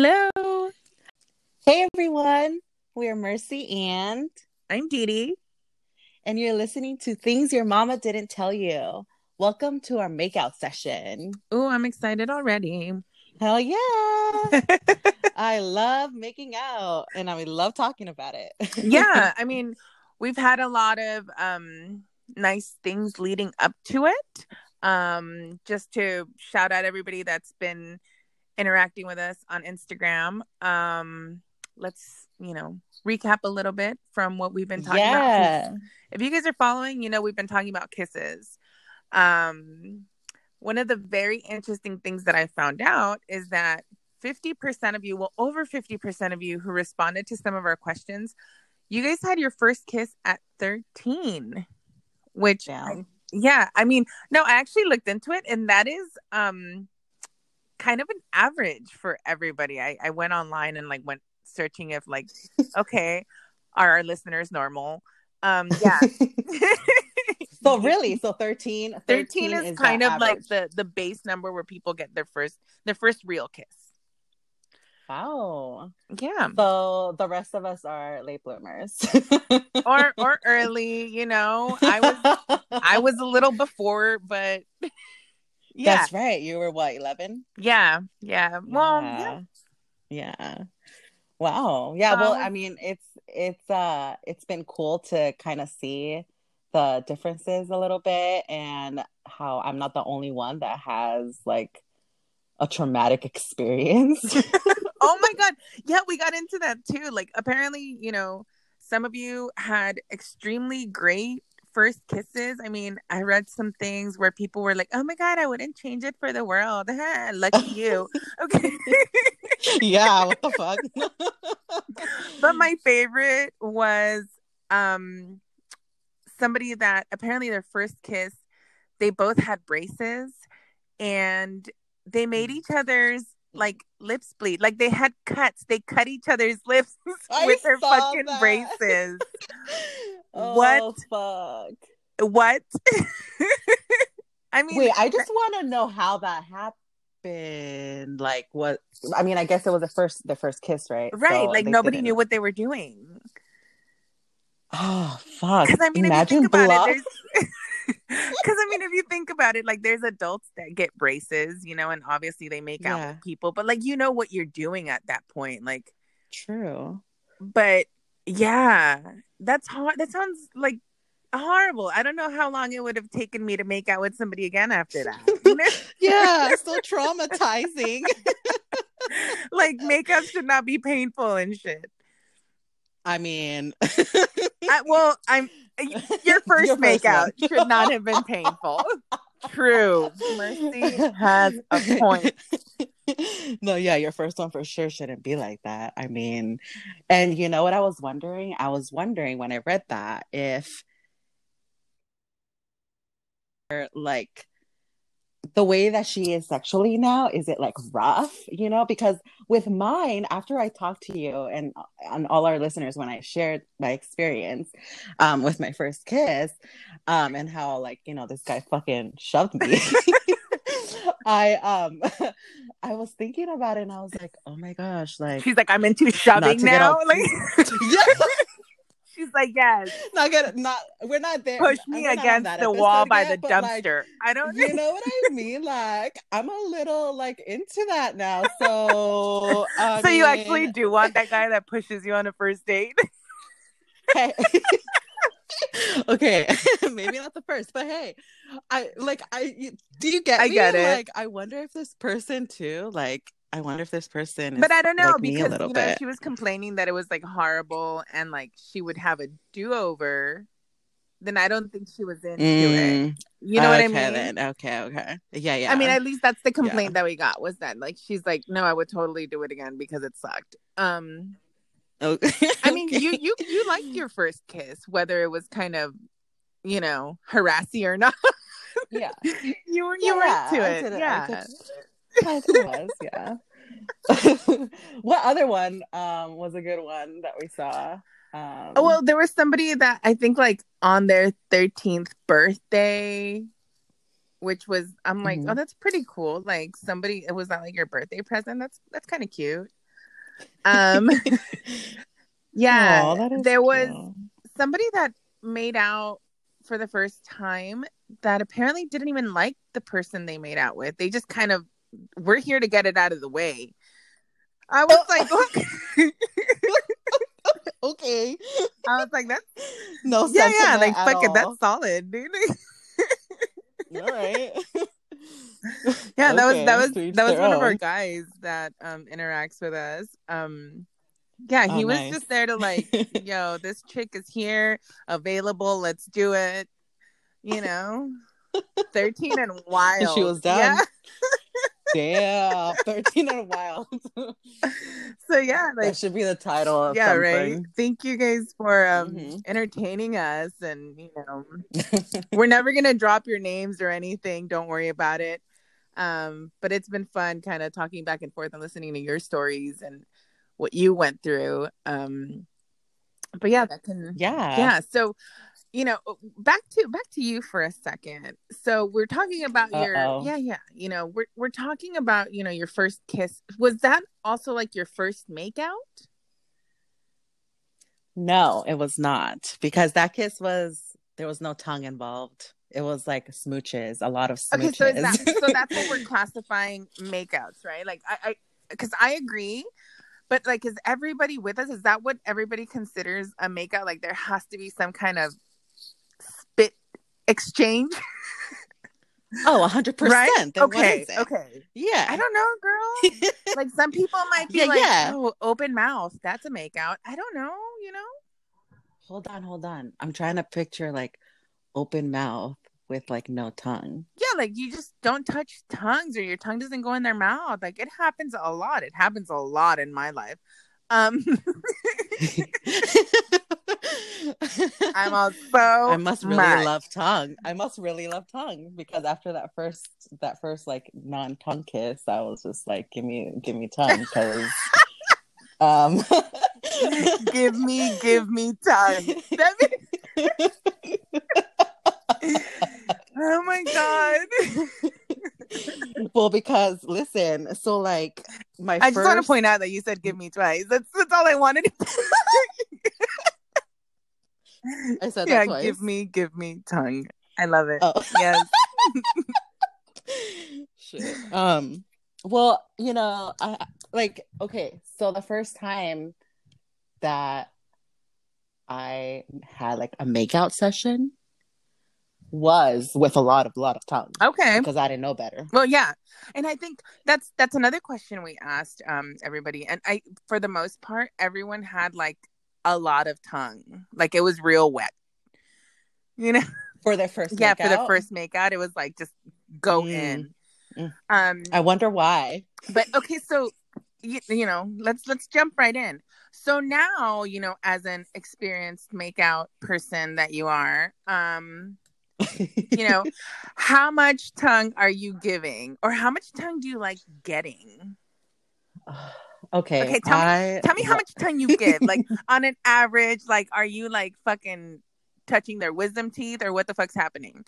Hello. Hey everyone, we are Mercy and I'm Dee Dee. and you're listening to Things Your Mama Didn't Tell You. Welcome to our makeout session. Oh, I'm excited already. Hell yeah! I love making out and I love talking about it. yeah, I mean, we've had a lot of um nice things leading up to it. Um just to shout out everybody that's been interacting with us on Instagram. Um let's, you know, recap a little bit from what we've been talking about. yeah. if you guys are following, you know we've been talking about kisses. Um, one of the very interesting things that I found out is that 50% of you, well, over 50% of you who responded to some of our questions, you guys had your first kiss at 13, which, Damn. yeah, I mean, no, I actually looked into it, and that is um kind of an average for everybody. I, I went online and like went searching if like, okay, are our listeners normal? Um, yeah. so really, so 13, 13 is, that kind of like the the base number where people get their first their first real kiss Wow. yeah So the rest of us are late bloomers. or or early you know i was i was a little before but yeah That's right. You were what, 11? yeah yeah well yeah. yeah. Yeah. Wow. Yeah, well, Um, I mean, it's it's uh it's been cool to kind of see the differences a little bit and how I'm not the only one that has like a traumatic experience. oh my god yeah we got into that too like apparently you know some of you had extremely great first kisses i mean i read some things where people were like oh my god i wouldn't change it for the world. Lucky you. Okay. Yeah, what the fuck? but my favorite was um somebody that apparently their first kiss they both had braces and they made each other's like lips bleed. Like they had cuts. They cut each other's lips I with their fucking that. braces oh, What? fuck. what i mean Wait, I just want to know how that happened. Like, what? I mean, I guess it was the first, the first kiss, right? right So like nobody knew what they were doing Oh fuck! because i mean Imagine if about it because i mean if you think about it like there's adults that get braces you know and obviously they make out with people but like you know what you're doing at that point like True. but yeah. That's hard that sounds like horrible. I don't know how long it would have taken me to make out with somebody again after that Yeah, so traumatizing. like makeup should not be painful and shit. I mean, I, well i'm your first Your makeout one. should not have been painful. True. Mercy has a point no, yeah, your first one for sure shouldn't be like that. I mean, and you know what I was wondering? I was wondering when I read that if like the way that she is sexually now is it like rough you know because with mine after i talked to you and and all our listeners when i shared my experience um with my first kiss um and how like you know this guy fucking shoved me i um i was thinking about it and i was like oh my gosh like she's like i'm into shoving now all- like yeah she's like yes not gonna not we're not there push me against the wall by yet, the but, like, dumpster i don't you know what I mean? Like, I'm a little like into that now. So, I so you actually do want that guy that pushes you on a first date hey. okay, maybe not the first, but hey, I like I. Do you get? I me? get it. Like, I wonder if this person too. Like, I wonder if this person. Is but I don't know like because you know bit. she was complaining that it was like horrible and like she would have a do over. Then I don't think she was into it. Mm, You know what I mean? Then. Okay, okay, yeah, yeah. I mean, at least that's the complaint that we got was that like she's like, no, I would totally do it again because it sucked. Um, okay. I mean, you you you liked your first kiss, whether it was kind of, you know, harassy or not. yeah. you were you Yeah, were into it, it. Yeah. I think it was, yeah. what other one um was a good one that we saw? Um, Oh, well, there was somebody that I think like on their 13th birthday, which was I'm like, Mhm. oh, that's pretty cool. Like somebody, it was that like your birthday present. That's that's kind of cute. Um, yeah, Aw, that is there was somebody that made out for the first time that apparently didn't even like the person they made out with. They just kind of we're here to get it out of the way. I was like, okay. okay. I was like, that's No yeah, yeah, like fuck it, that's solid, dude. all right. Yeah, that was that was that was one of our guys that um interacts with us. Um yeah, he Oh, was nice. just there to like, yo, this chick is here, available, let's do it. You know? 13 and wild. she was down. Yeah. Damn, thirteen and wild. So yeah, like that should be the title of yeah, right. Thank you guys for um Mhm. entertaining us and you know we're never gonna drop your names or anything. Don't worry about it. Um, but it's been fun kind of talking back and forth and listening to your stories and what you went through. Um, but yeah, that can yeah. yeah. So you know, back to back to you for a second. So we're talking about Uh-oh. your yeah, yeah. You know, we're we're talking about you know your first kiss. Was that also like your first makeout? No, it was not because that kiss was there was no tongue involved. It was like smooches, a lot of smooches. Okay, so is that so that's what we're classifying makeouts, right? Like I, I, because I agree, but like, is everybody with us? Is that what everybody considers a makeout? Like, there has to be some kind of exchange, oh, hundred right? percent. Okay, is it? okay. Yeah. I don't know, girl. like some people might be Yeah, like, yeah. "Oh, open mouth, that's a makeout." I don't know, you know. hold on, hold on. I'm trying to picture like open mouth with like no tongue. Yeah, like you just don't touch tongues or your tongue doesn't go in their mouth. Like it happens a lot. It happens a lot in my life. Um I'm all so I must really much. love tongue. I must really love tongue because after that first that first like non tongue kiss, I was just like, give me give me tongue because um give me, give me tongue. Oh my god. well because listen, so like my I just want to point out that you said give me twice. That's that's all I wanted I said Yeah, that twice. give me, give me tongue. I love it. Oh. Yes. Shit. Um. Well, you know, I like okay. So the first time that I had like a makeout session was with a lot of lot of tongue Okay. because I didn't know better. Well, yeah, and I think that's that's another question we asked um everybody, and I for the most part, everyone had like a lot of tongue, like it was real wet. You know, For their first, yeah, for the first makeout, it was like just go Mm. in. Mm. Um, I wonder why. but okay, so you, you know, let's let's jump right in. So now, you know, as an experienced makeout person that you are, um, you know, how much tongue are you giving, or how much tongue do you like getting? Okay. Okay, tell me- Tell me how much tongue you give. Like on an average, like are you like fucking touching their wisdom teeth or what the fuck's happening?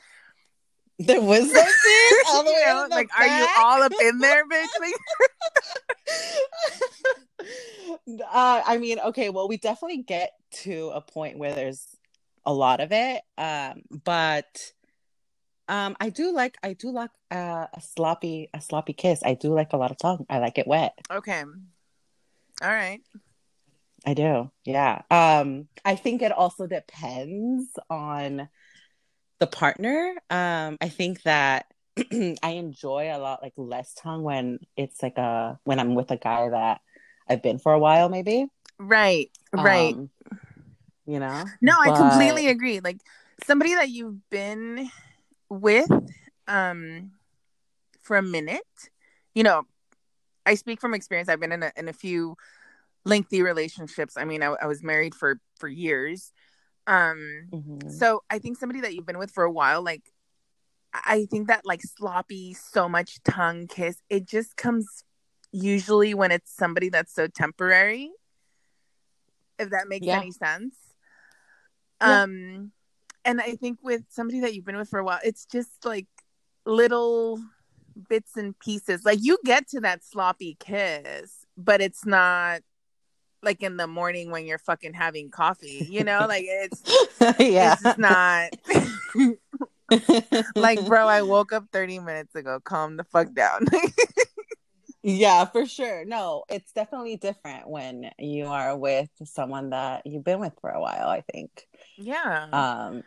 there wisdom teeth? all the You way know, in the like are you all up in there, bitch? Like, uh, I mean, okay, well, we definitely get to a point where there's a lot of it, um, but um, I do like I do like uh, a sloppy a sloppy kiss. I do like a lot of tongue. I like it wet. okay. All right. I do. Yeah. Um, I think it also depends on the partner. Um, I think that I enjoy a lot like less tongue when it's like a when I'm with a guy that I've been for a while, maybe. Right. Right. Um, you know? no, I completely agree. Like somebody that you've been with um for a minute, you know, I speak from experience. I've been in a in a few lengthy relationships. I mean, I, I was married for for years. Um Mhm. So I think somebody that you've been with for a while, like I think that like sloppy, so much tongue kiss, it just comes usually when it's somebody that's so temporary. If that makes Yeah. any sense. Yeah. Um and I think with somebody that you've been with for a while, it's just like little bits and pieces. Like you get to that sloppy kiss, but it's not like in the morning when you're fucking having coffee, you know, like it's yeah. it's not like bro, I woke up 30 minutes ago. Calm the fuck down. yeah, for sure. No, it's definitely different when you are with someone that you've been with for a while, I think. yeah. Um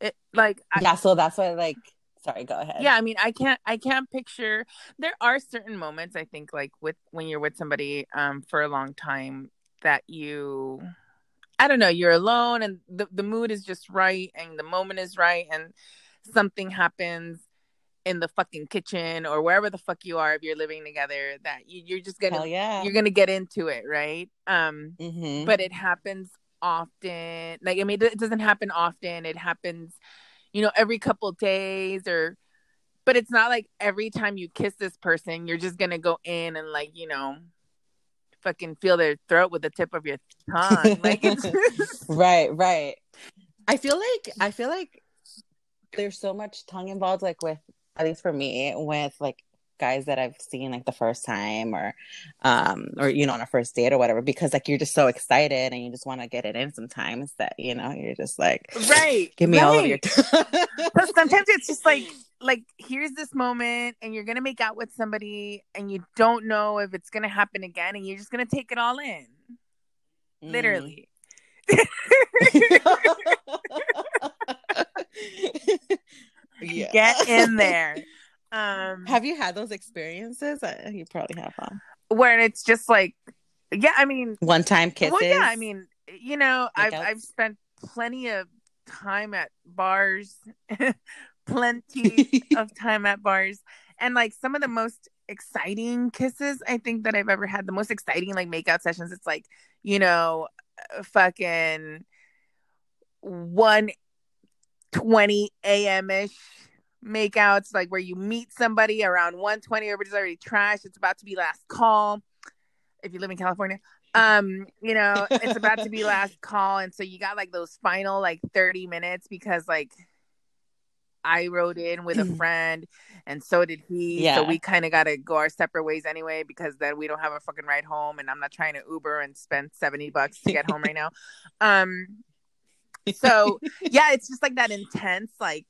it, like I, yeah, so that's why like sorry, go ahead. yeah i mean i can't i can't picture there are certain moments i think like with when you're with somebody um for a long time that you i don't know you're alone and the, the mood is just right and the moment is right and something happens in the fucking kitchen or wherever the fuck you are if you're living together that you, you're just gonna Hell yeah. you're gonna get into it right um Mhm. but it happens often like i mean it doesn't happen often it happens you know every couple days or but it's not like every time you kiss this person you're just gonna go in and like you know fucking feel their throat with the tip of your tongue like it's right, right. I feel like I feel like there's so much tongue involved, like with at least for me, with like guys that I've seen like the first time or um or you know on a first date or whatever, because like you're just so excited and you just want to get it in sometimes that you know you're just like right give me all of your right. but sometimes it's just like like here's this moment and you're gonna make out with somebody and you don't know if it's gonna happen again and you're just gonna take it all in Mm. literally yeah. get in there um Have you had those experiences? Uh, You probably have, huh? where it's just like yeah i mean One time kisses. well yeah i mean you know i've i've spent plenty of time at bars plenty of time at bars and like some of the most exciting kisses i think that i've ever had the most exciting like makeout sessions it's like you know uh, fucking 1 20 a.m ish makeouts like where you meet somebody around 120 everybody's already trashed it's about to be last call if you live in california. Um you know it's about to be last call and so you got like those final like 30 minutes because like i rode in with a friend and so did he so we kind of got to go our separate ways anyway because then we don't have a fucking ride home and i'm not trying to uber and spend 70 bucks to get home right now. Um so yeah it's just like that intense like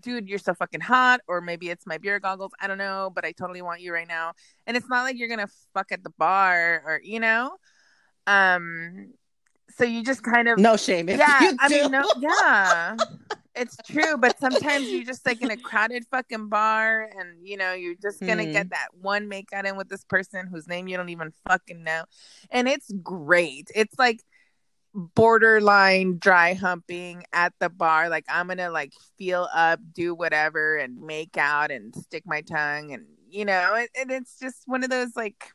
dude you're so fucking hot or maybe it's my beer goggles i don't know but i totally want you right now. And it's not like you're gonna fuck at the bar or you know? Um so you just kind of no shame. Yeah you i mean no yeah. It's true but sometimes you're just like in a crowded fucking bar and you know you're just gonna Hmm. get that one make out in with this person whose name you don't even fucking know. And it's great. It's like borderline dry humping at the bar. Like i'm gonna like feel up do whatever and make out and stick my tongue and you know and, and it's just one of those like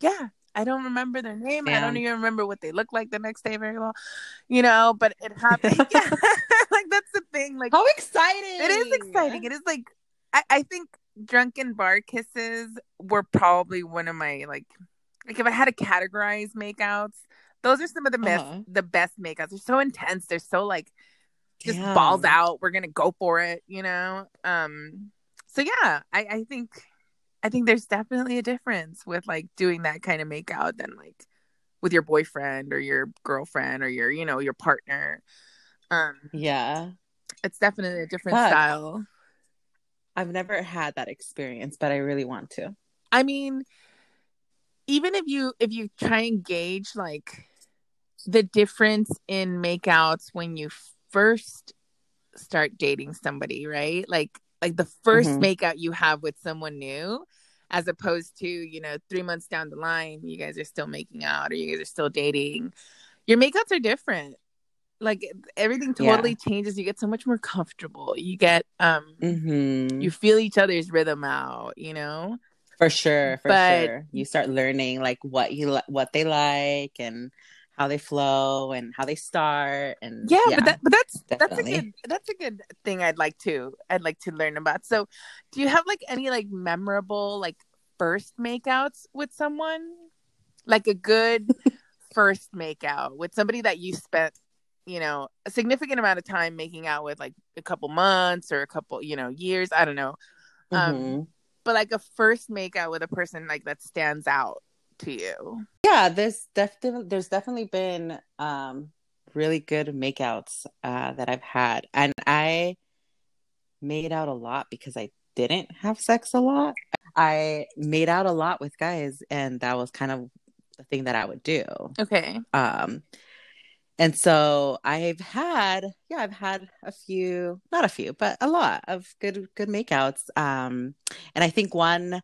yeah i don't remember their name. I don't even remember what they look like the next day very well you know but it happened. Yeah. like that's the thing like How exciting! it is exciting. It is like I, I think drunken bar kisses were probably one of my like like if i had to categorize makeouts those are some of the best Uh-huh. the best makeouts they're so intense they're so like just Damn. balls out we're gonna go for it you know um so yeah i i think i think there's definitely a difference with like doing that kind of makeout than like with your boyfriend or your girlfriend or your you know your partner um Yeah, it's definitely a different Fuck. style I've never had that experience, but I really want to. I mean, even if you if you try and gauge like the difference in makeouts when you first start dating somebody, right? Like like the 1st Mhm. makeout you have with someone new as opposed to, you know, 3 months down the line you guys are still making out or you guys are still dating. Your makeouts are different. Like everything Yeah. totally changes. You get so much more comfortable. You get um Mm-hmm. you feel each other's rhythm out, you know? For sure, for But- sure. You start learning like what you li- what they like and how they flow and how they start and yeah, but that but that's that's a good that's a good thing I'd like to I'd like to learn about. So, do you have like any like memorable like first makeouts with someone? Like a good first makeout with somebody that you spent, you know, a significant amount of time making out with like a couple months or a couple, you know, years, I don't know. Um Mhm. but like a first makeout with a person like that stands out to you? Yeah, there's definitely there's definitely been um really good makeouts uh that I've had. And I made out a lot because I didn't have sex a lot. I made out a lot with guys and that was kind of the thing that I would do. Okay. Um and so I've had yeah, I've had a few, not a few, but a lot of good good makeouts. Um and I think one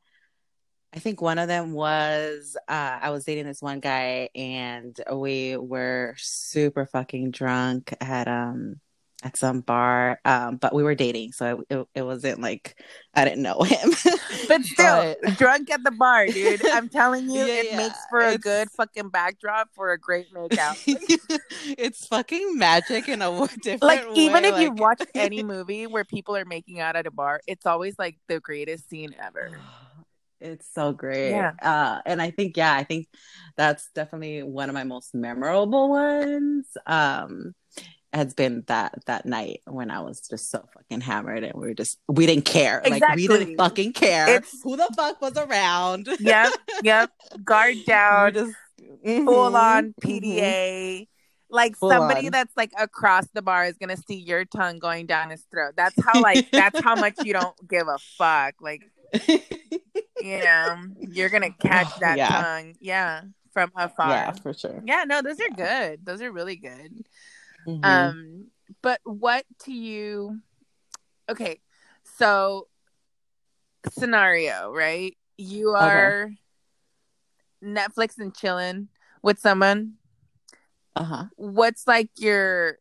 I think one of them was uh, I was dating this one guy and we were super fucking drunk at um at some bar um but we were dating so it, it, it wasn't like I didn't know him. But still but... drunk at the bar dude. I'm telling you Yeah, it yeah, makes for a it's- good fucking backdrop for a great makeout. It's fucking magic in a different like even way, if you watch any movie where people are making out at a bar it's always like the greatest scene ever It's so great. Yeah. Uh, and I think, yeah, I think that's definitely one of my most memorable ones. Um, has been that that night when I was just so fucking hammered and we were just we didn't care. Like we didn't fucking care It's- who the fuck was around. yep yep guard down just full Mhm, on. PDA. Like Full somebody on. that's like across the bar is gonna see your tongue going down his throat. That's how like that's how much you don't give a fuck. Like you know, you're gonna catch that Yeah. tongue. Yeah. From afar. yeah, Yeah. for sure. Yeah, no, those are good. Those are really good. Mhm. Um, but what do you okay, so scenario, right? You Okay. are Netflix and chilling with someone uh-huh. what's like your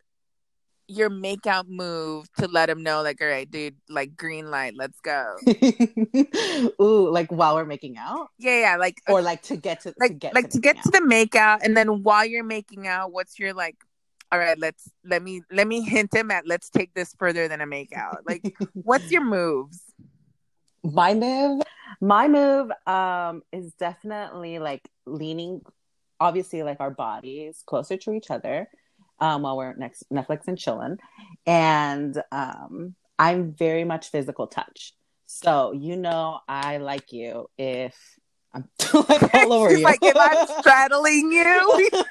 your makeout move to let him know like all right dude like green light let's go. Ooh, like while we're making out? yeah yeah like Or like to get to like to get like to making get to the makeout and then while you're making out what's your like all right let's let me let me hint him at let's take this further than a makeout. Like what's your moves? My move my move um is definitely like leaning obviously like our bodies closer to each other um while we're next netflix and chilling and um i'm very much physical touch. So you know i like you if i'm like all over She's you. like if i'm straddling you?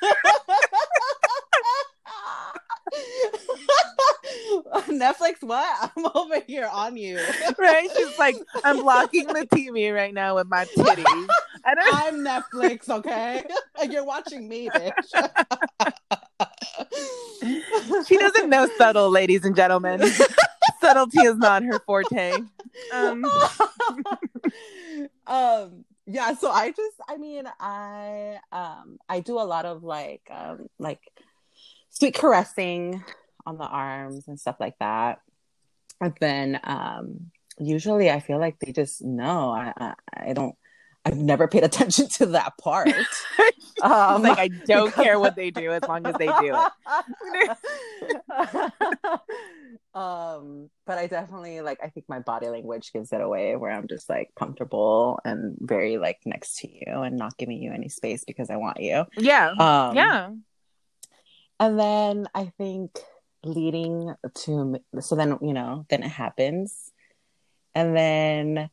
Netflix what? I'm over here on you. Right? She's like i'm blocking the tv right now with my titties. I'm Netflix, okay? and You're watching me, bitch. She doesn't know subtle ladies and gentlemen subtlety is not her forte um um yeah, so I just I mean, I um I do a lot of like um like sweet caressing on the arms and stuff like that. And then um usually I feel like they just know. I I, I don't I've never paid attention to that part. Um, like I don't because- care what they do as long as they do it. um, but I definitely like. I think my body language gives it away, where I'm just like comfortable and very like next to you and not giving you any space because I want you. Yeah. Um, yeah. and then I think leading to so then you know then it happens, and then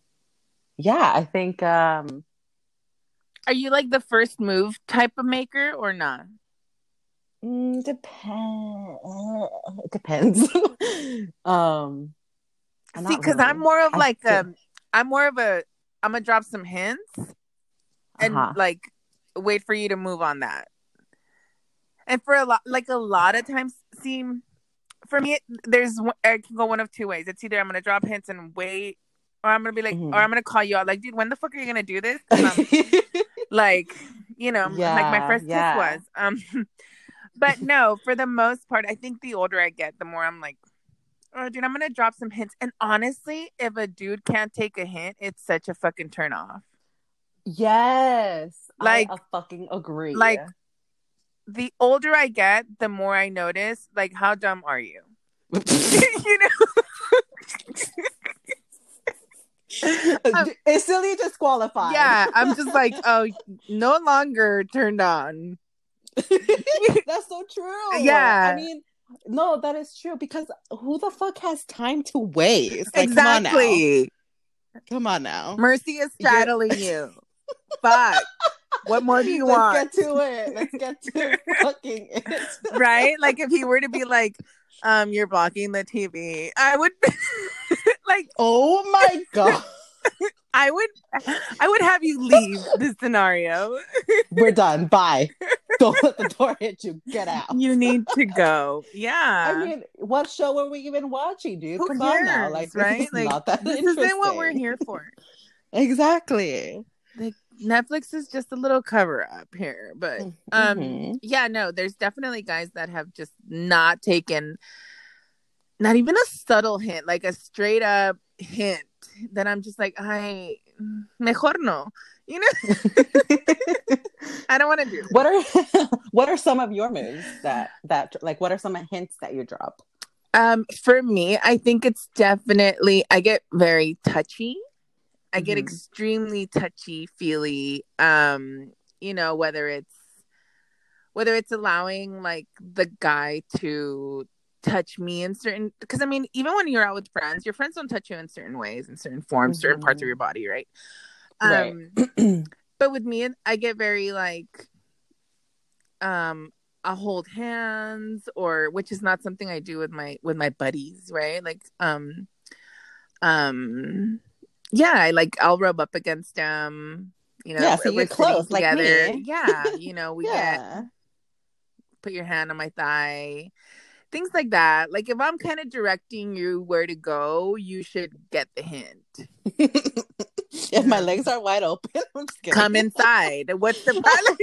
yeah, I think um Are you like the first move type of maker or not? Mm, depend. It depends. um, I'm See, because really. I'm more of I like um, I'm more of a I'm gonna drop some hints and Uh-huh. like wait for you to move on that. And for a lot, like a lot of times, seem for me, there's one- I can go one of two ways. It's either I'm gonna drop hints and wait, or I'm gonna be like, Mhm. or I'm gonna call you out, like, dude, when the fuck are you gonna do this? I'm- like you know like my first yeah. kiss was um but no for the most part i think the older i get the more i'm like oh dude i'm gonna drop some hints and honestly if a dude can't take a hint it's such a fucking turn off yes, Like- I, fucking agree. like the older i get the more i notice like how dumb are you you know instantly disqualified. yeah i'm just like oh no longer turned on that's so true. Yeah. I mean. No, that is true because who the fuck has time to waste? Like, come on now. exactly Come on now. mercy is straddling you fuck What more do you want? Let's get to it. Let's get to fucking it. right? Like if he were to be like, um, you're blocking the TV, I would like Oh my god. I would I would have you leave this scenario. We're done. Bye. Don't let the door hit you. Get out. You need to go. Yeah. I mean, what show are we even watching, dude? Who Come on now. cares, Like, this right? is Like, not that this isn't what we're here for. Exactly. Netflix is just a little cover up here. But um Mhm. yeah, no, there's definitely guys that have just not taken not even a subtle hint, like a straight up hint that I'm just like, I mejor no. You know, I don't want to do. what are what are some of your moves that that like what are some hints that you drop? Um, for me, I think it's definitely I get very touchy. I get Mhm. extremely touchy feely. Um, you know, whether it's whether it's allowing like the guy to touch me in certain because I mean, even when you're out with friends, your friends don't touch you in certain ways, in certain forms, certain parts of Mhm. your body, right? Right. Um but with me I get very like um I'll hold hands or which is not something I do with my with my buddies, right? Like um um yeah, I like I'll rub up against them, you know, Yeah, so you're close, like me. Yeah, you know, we get put your hand on my thigh. Things like that. Like if I'm kind of directing you where to go, you should get the hint. if my legs are wide open, I'm. Come inside. What's the problem?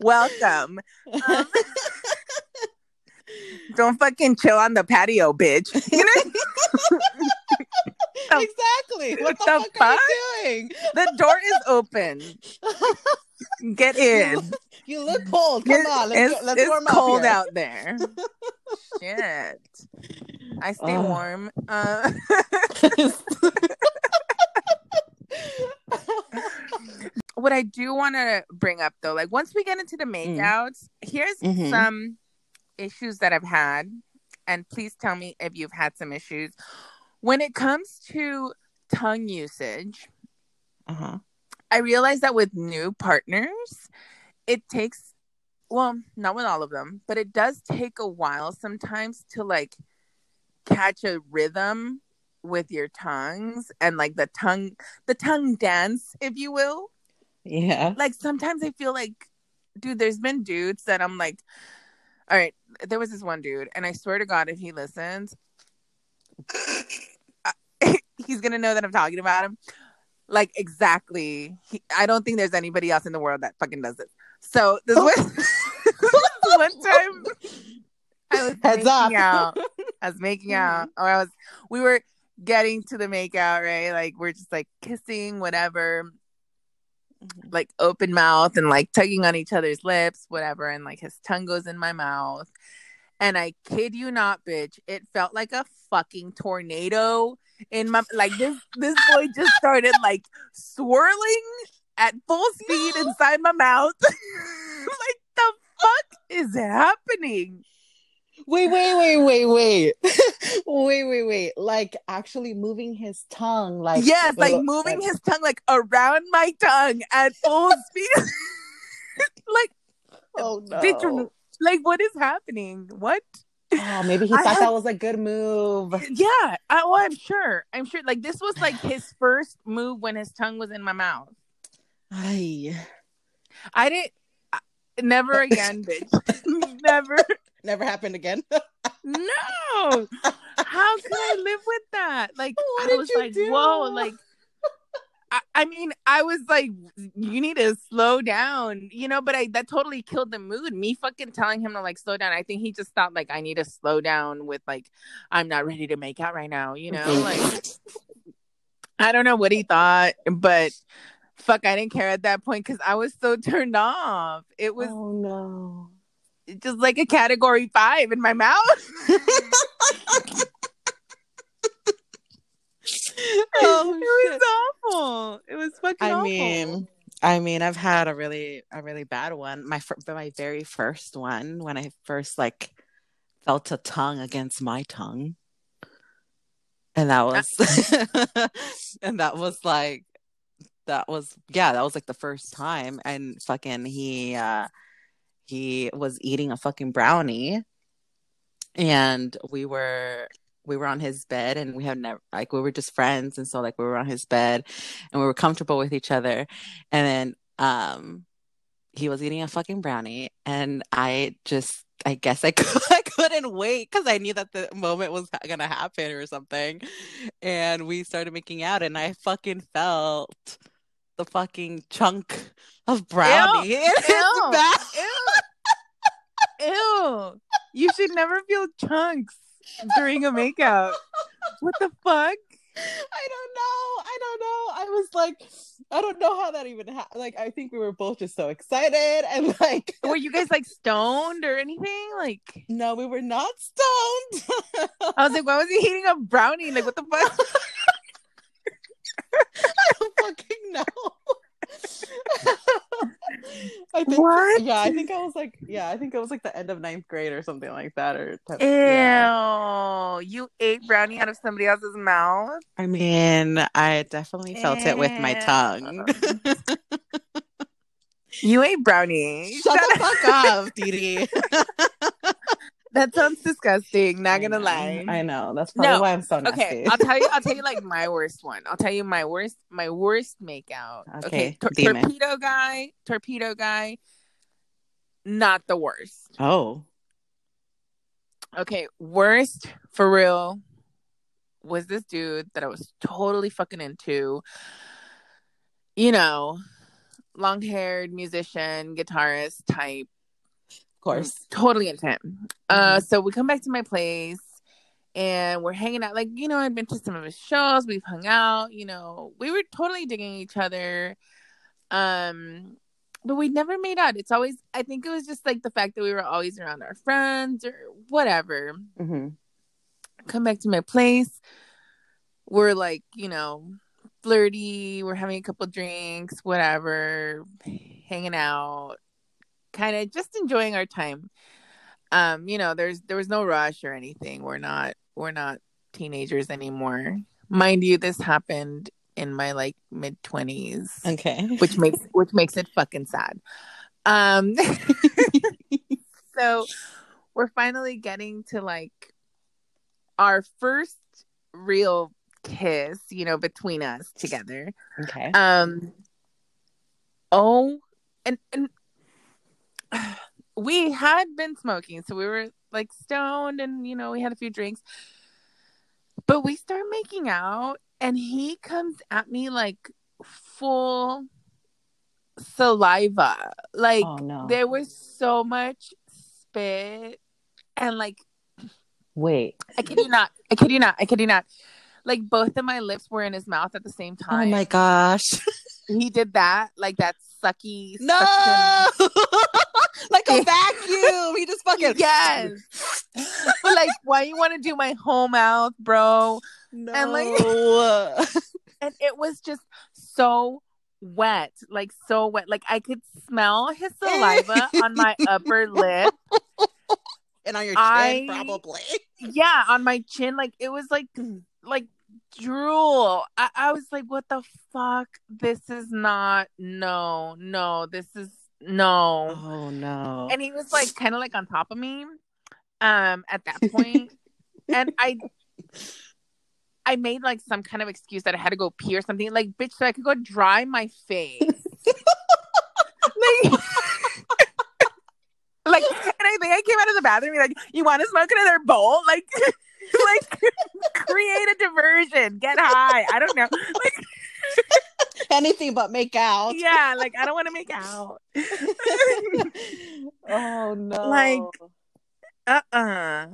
Welcome. Um, don't fucking chill on the patio, bitch. You know, exactly. What the, The fuck, are you doing? the door is open. Get in. You look cold. Come on, let's, it's go, let's it's warm cold here. out there. Shit. I stay Ugh. warm. Uh, what I do want to bring up though, like once we get into the makeouts, here's Mhm. some issues that I've had, and please tell me if you've had some issues when it comes to tongue usage. uh-huh. I realize that with new partners, it takes well, not with all of them, but it does take a while sometimes to like catch a rhythm with your tongues and like the tongue the tongue dance, if you will. Yeah. Like sometimes I feel like dude, there's been dudes that I'm like all right, there was this one dude and I swear to god if he listens he's to know that I'm talking about him. Like exactly. He, I don't think there's anybody else in the world that fucking does it. So this was one time I was Heads making up. out. I was making out. Or I was we were getting to the make out, right? Like we're just like kissing, whatever, like open mouth and like tugging on each other's lips, whatever, and like his tongue goes in my mouth. And I kid you not, bitch, it felt like a fucking tornado in my like this this boy just started like swirling at full speed inside my mouth. like the fuck is happening? Wait, wait, wait, wait, wait. wait, wait, wait. Like actually moving his tongue like yes, like uh, moving uh, his tongue like around my tongue at full speed. like Oh no. You- like what is happening? What? Oh, maybe he I thought that was a good move. Yeah, I, well, I'm sure. I'm sure. Like this was like his first move when his tongue was in my mouth. Ay. I didn't. I- Never again, bitch. Never. Never happened again. No. How could I live with that? Like What I did was you like, do? whoa, like. I, I mean, I was like, you need to slow down, you know, but I that totally killed the mood. Me fucking telling him to like slow down. I think he just thought like I need to slow down with like I'm not ready to make out right now, you know? Like mm-hmm. I don't know what he thought, but fuck, I didn't care at that point because I was so turned off. It was oh no. just like a category five in my mouth. Oh, it shit. was awful. It was fucking I awful. mean, I mean, I've had a really, a really bad one. My fir- my very first one when I first like felt a tongue against my tongue, and that was, and that was like, that was yeah, that was like the first time, and fucking he uh he was eating a fucking brownie, and we were we were on his bed and we had never like we were just friends and so like we were on his bed and we were comfortable with each other and then um he was eating a fucking brownie and i just i guess i, could, I couldn't wait because i knew that the moment was gonna happen or something and we started making out and i fucking felt the fucking chunk of brownie Ew. in his Ew. Ew. Ew. You should never feel chunks during a makeout. What the fuck? I don't know. I don't know. I was like, I don't know how that even happened. Like, I think we were both just so excited and like, Were you guys like stoned or anything? Like, no, we were not stoned. I was like, why was he eating a brownie? Like, what the fuck? I don't fucking know. I think, What? yeah, I think I was like, yeah, I think it was like the end of ninth grade or something like that. Or Ew. yeah. You ate brownie out of somebody else's mouth? I mean, I definitely felt it with my tongue. You ate brownie. Shut the fuck up, Dee That sounds disgusting. Not gonna lie. I know. That's probably No. why I'm so nasty. Okay, I'll tell you. I'll tell you like my worst one. I'll tell you my worst. My worst makeout. Okay, Okay, tor- torpedo guy. Torpedo guy. Not the worst. oh. Okay, worst for real was this dude that I was totally fucking into. You know, long haired musician, guitarist type. Of course. totally into him. Uh, so we come back to my place and we're hanging out. Like, you know, I've been to some of his shows. We've hung out. You know, we were totally digging each other. Um, but we never made out. It's always, I think it was just like the fact that we were always around our friends or whatever. hmm Come back to my place. We're like, you know, flirty. We're having a couple drinks, whatever, hanging out, kind of just enjoying our time. Um, you know, there's there was no rush or anything. We're not we're not teenagers anymore. Mind you, this happened in my like mid twenties, Okay. which makes which makes it fucking sad. Um, so we're finally getting to like our first real kiss, you know, between us together. Okay. Um oh and and we had been smoking, so we were like stoned and you know, we had a few drinks. But we start making out and he comes at me like full saliva. Like oh no. there was so much spit and like Wait. I kid you not. I kid you not. I kid you not. Like both of my lips were in his mouth at the same time. Oh my gosh. He did that, like that sucky. No. like a vacuum. He just fucking Yes. but like, why you want to do my whole mouth, bro? No. And, like- And it was just so wet, like so wet. Like I could smell his saliva on my upper lip. and on your chin, I- probably. Yeah, on my chin. Like it was like like drool. I, I was like, what the fuck? This is not no, no, this is no. Oh no. And he was like kind of like on top of me um at that point. and I I made like some kind of excuse that I had to go pee or something. Like, bitch, so I could go dry my face. like, like, and I think I came out of the bathroom like, you want to smoke another bowl? Like, like create a diversion, get high. I don't know. Like, Anything but make out. yeah, like I don't want to make out. oh no. Like, Uh-uh.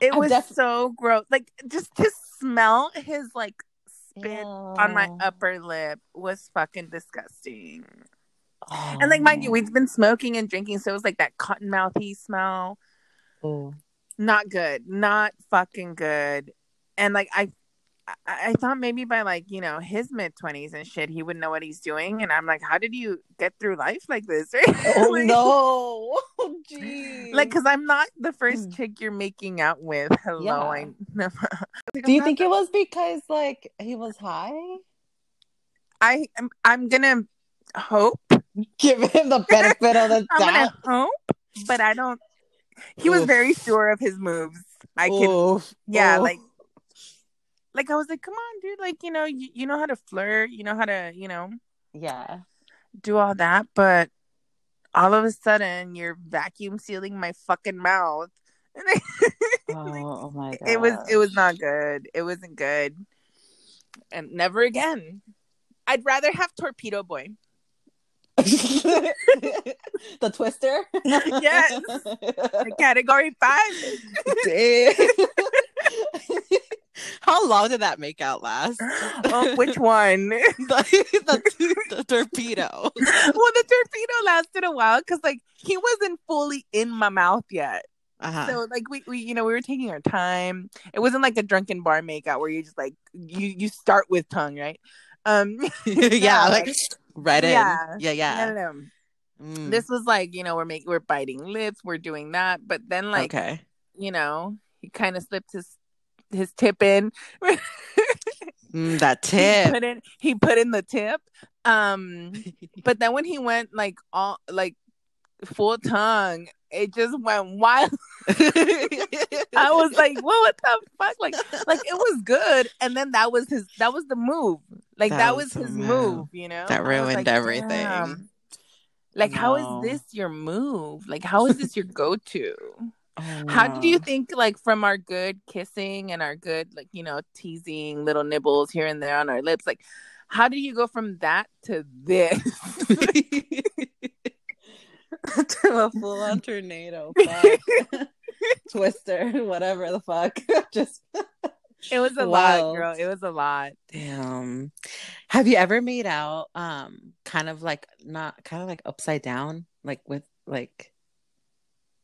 It I was def- so gross. Like just to smell his like spit on my upper lip was fucking disgusting. Oh, And like mind you, we've been smoking and drinking, so it was like that cotton mouthy smell. Ooh. Not good. Not fucking good. And like I I, I thought maybe by like, you know, his mid twenties and shit, he would know what he's doing. And I'm like, how did you get through life like this? Oh Like- no. Oh geez. Like, cause I'm not the first Mm. chick you're making out with. Hello, Yeah. I do you think it was because like he was high? I I'm, I'm gonna hope. Give him the benefit of the doubt. hope, but I don't. He was very sure of his moves. I can, Oof, yeah, oof. like, like I was like, come on, dude, like you know, you, you know how to flirt, you know how to, you know, yeah. do all that, but all of a sudden you're vacuum sealing my fucking mouth. And I- Oh, oh my god. it was it was not good. It wasn't good. And never again. I'd rather have torpedo boy. the twister. Yes. Category five. Damn. How long did that make out last? oh, which one? the, the, the torpedo. well, the torpedo lasted a while because like he wasn't fully in my mouth yet. Uh-huh. So like we, we you know we were taking our time. It wasn't like a drunken bar makeout where you just like you you start with tongue, right? Um yeah, yeah. like read it. Yeah. Yeah, yeah. no, no, no. Mm, This was like, you know, we're making we're biting lips, we're doing that, but then like okay. you know, he kind of slipped his his tip in. Mm, that he tip. put in he put in the tip. Um but then when he went like all like full tongue, it just went wild. I was like, "Whoa, what the fuck?" Like, like it was good, and then that was his. That was the move. Like that, That was, his move. move. You know, That ruined like, everything. "Damn." Like, how No. is this your move? Like, how is this your go-to? Oh, How do you think, like, from our good kissing and our good, like, you know, teasing little nibbles here and there on our lips? Like, how do you go from that to this? to a full on tornado? Fuck. Twister, whatever the fuck. Just it was a lot, girl. It was a lot. Damn. Have you ever made out um kind of like not kind of like upside down? Like with like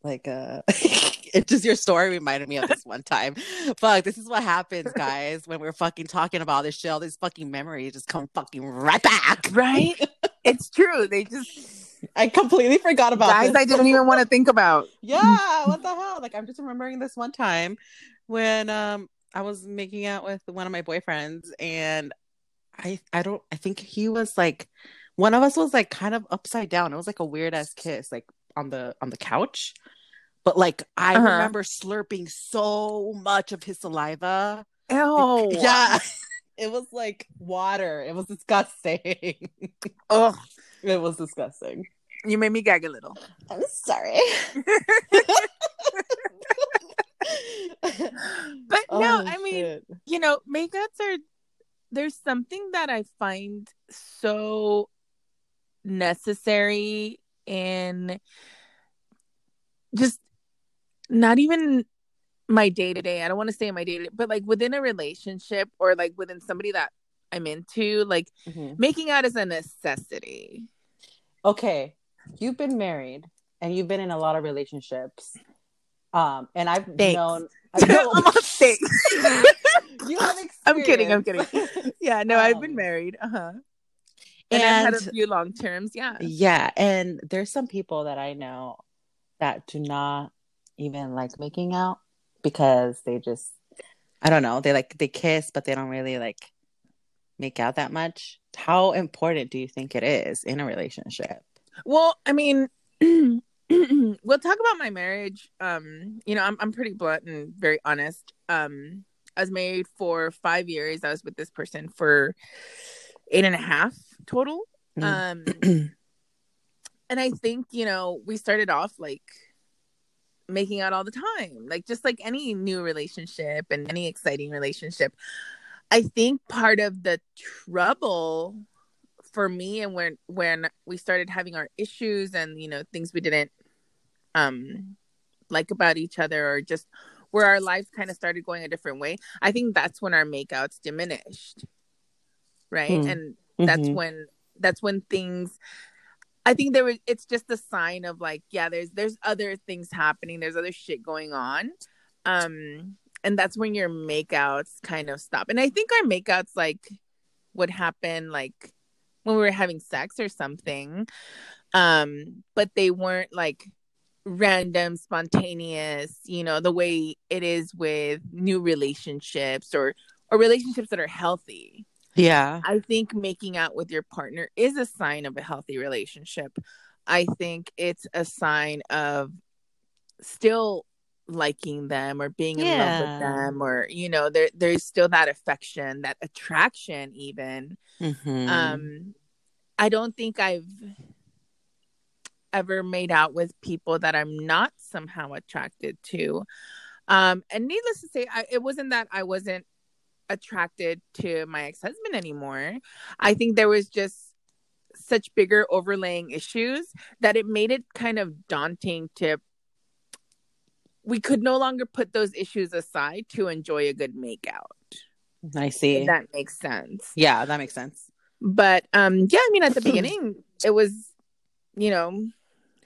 like uh it just your story reminded me of this one time. Fuck, this is what happens, guys, when we're fucking talking about this shit. All these fucking memories just come fucking right back. Right? it's true. They just I completely forgot about guys this. I didn't even want to think about. Yeah, what the hell? Like I'm just remembering this one time when um I was making out with one of my boyfriends and I I don't I think he was like one of us was like kind of upside down. It was like a weird ass kiss like on the on the couch. But like I Uh-huh. remember slurping so much of his saliva. Oh Yeah. it was like water. It was disgusting. Oh, it was disgusting. You made me gag a little. I'm sorry. But no, Oh, I mean, shit. you know, makeups are there's something that I find so necessary in just not even my day to day. I don't want to say my day to day, but like within a relationship or like within somebody that I'm into, like Mhm. making out is a necessity. okay you've been married and you've been in a lot of relationships um and i've Thanks. known I'm on stage. you have I'm kidding, I'm experience. yeah, no, I've been Um, married. Uh huh. And, I've had a few long terms. Yeah. yeah and there's some people that i know that do not even like making out because they just i don't know they like they kiss but they don't really like make out that much how important do you think it is in a relationship Well, I mean, we'll talk about my marriage. Um, you know, I'm I'm pretty blunt and very honest. Um, I was married for five years. I was with this person for eight and a half total. Mm. Um, and I think you know we started off like making out all the time, like just like any new relationship and any exciting relationship. I think part of the trouble for me and when when we started having our issues and you know things we didn't um like about each other or just where our lives kind of started going a different way i think that's when our makeouts diminished right? Hmm. and that's Mhm. when that's when things i think there was it's just a sign of like yeah there's there's other things happening. There's other shit going on. Um and that's when your makeouts kind of stop. And i think our makeouts like would happen like when we were having sex or something. Um but they weren't like random spontaneous you know the way it is with new relationships or or relationships that are healthy Yeah. I think making out with your partner is a sign of a healthy relationship. I think it's a sign of still liking them or being in love with them or you know there there's still that affection that attraction even Mhm. um i don't think i've ever made out with people that i'm not somehow attracted to um and needless to say I, it wasn't that i wasn't attracted to my ex-husband anymore i think there was just such bigger overlaying issues that it made it kind of daunting to we could no longer put those issues aside to enjoy a good makeout I see. that makes sense yeah, that makes sense. but um yeah i mean at the beginning it was you know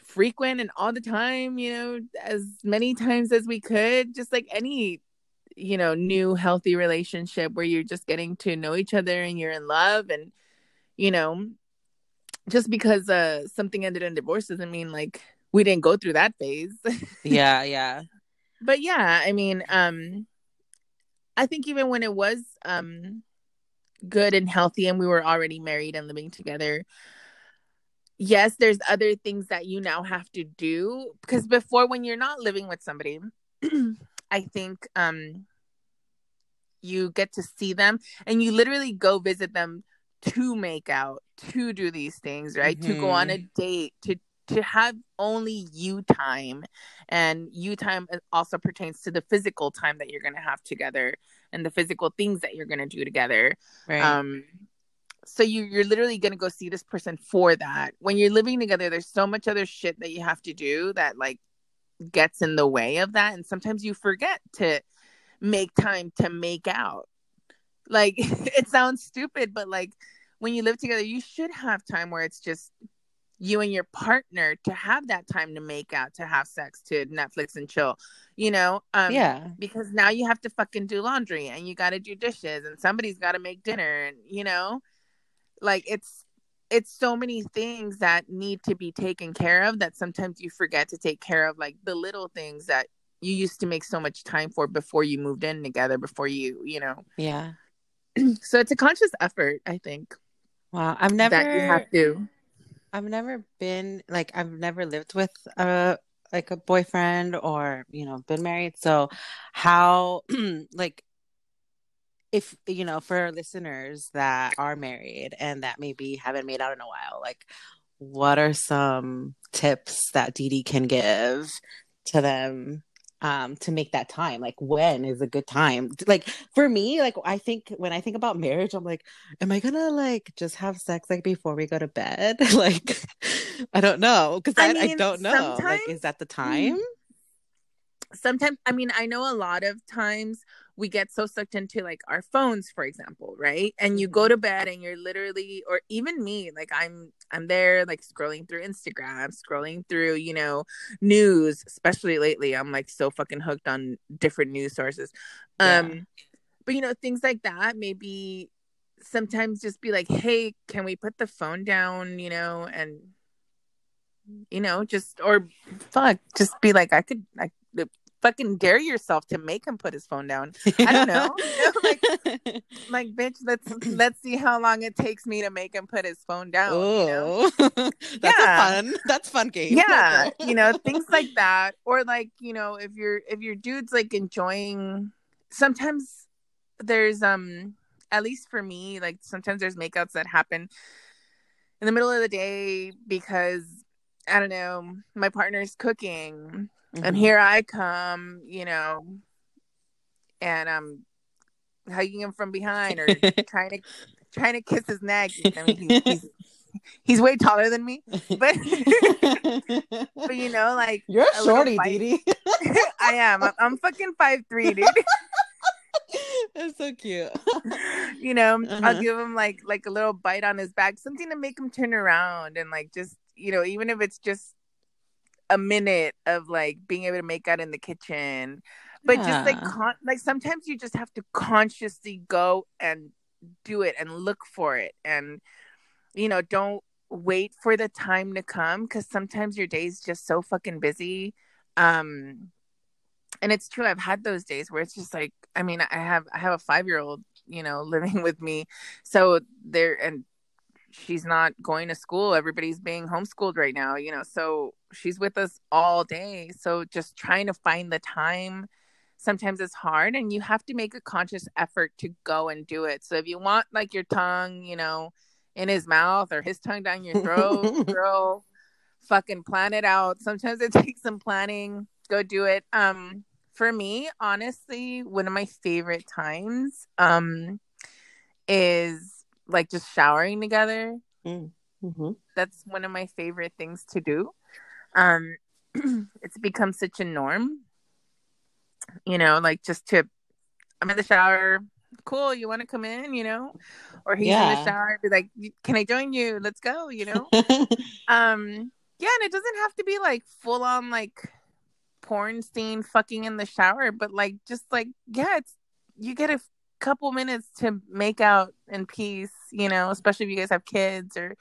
frequent and all the time you know as many times as we could just like any you know new healthy relationship where you're just getting to know each other and you're in love and you know just because uh something ended in divorce doesn't mean like we didn't go through that phase Yeah, yeah. but yeah i mean um i think even when it was um good and healthy and we were already married and living together yes there's other things that you now have to do because before when you're not living with somebody i think um you get to see them and you literally go visit them to make out to do these things right? To go on a date to to have only you time. And you time also pertains to the physical time that you're going to have together and the physical things that you're going to do together. Right. um so you you're literally going to go see this person for that. When you're living together there's so much other shit that you have to do that like gets in the way of that and sometimes you forget to make time to make out. Like it sounds stupid but like when you live together you should have time where it's just you and your partner to have that time to make out to have sex to netflix and chill you know? Um yeah. because now you have to fucking do laundry and you got to do dishes and somebody's got to make dinner and you know? Like it's it's so many things that need to be taken care of that sometimes you forget to take care of like the little things that you used to make so much time for before you moved in together before you you know Yeah. so it's a conscious effort i think Wow. I've never that you have to I've never been like I've never lived with a like a boyfriend or you know been married. So how like if you know for listeners that are married and that maybe haven't made out in a while, like what are some tips that Dee Dee can give to them um to make that time? Like when is a good time? Like for me like i think when i think about marriage i'm like am i gonna like just have sex like before we go to bed? Like i don't know because I I, I, don't know like is that the time? Sometimes i mean i know a lot of times we get so sucked into like our phones for example right? And you go to bed and you're literally or even me like i'm i'm there like scrolling through instagram scrolling through you know news especially lately i'm like so fucking hooked on different news sources. Yeah. um but you know things like that maybe sometimes just be like hey can we put the phone down? You know and you know just or fuck just be like i could i fucking dare yourself to make him put his phone down I don't know. You know, like- like bitch let's let's see how long it takes me to make him put his phone down you know? oh that's Yeah. a fun that's fun game yeah you know things like that or like you know if you're if your dude's like enjoying sometimes there's um at least for me like sometimes there's makeouts that happen in the middle of the day because i don't know my partner's cooking and Mhm. here i come you know and i'm hugging him from behind or trying to trying to kiss his neck i mean he's, he's, he's way taller than me but but you know like you're a a shorty bite. Dee Dee. i am I'm, I'm fucking five three dude that's so cute you know i'll Uh-huh. give him like like a little bite on his back something to make him turn around and like just you know even if it's just a minute of like being able to make out in the kitchen but just like con- like sometimes you just have to consciously go and do it and look for it and you know don't wait for the time to come because sometimes your day's just so fucking busy um and it's true i've had those days where it's just like i mean i have i have a five year old you know, living with me. So there and she's not going to school. Everybody's being homeschooled right now, you know. So she's with us all day. So just trying to find the time sometimes it's hard and you have to make a conscious effort to go and do it. So if you want like your tongue, you know, in his mouth or his tongue down your throat, girl, fucking plan it out. Sometimes it takes some planning. Go do it. Um for me, honestly, one of my favorite times um is like just showering together. Mm. Mm-hmm. That's one of my favorite things to do. Um it's become such a norm you know, like just to, I'm in the shower. Cool, you want to come in, you know, or he's yeah. in the shower, be like, "Can I join you? Let's go," you know. um, yeah, and it doesn't have to be like full on like porn scene fucking in the shower, but like just like yeah, it's you get a couple minutes to make out in peace, you know, especially if you guys have kids or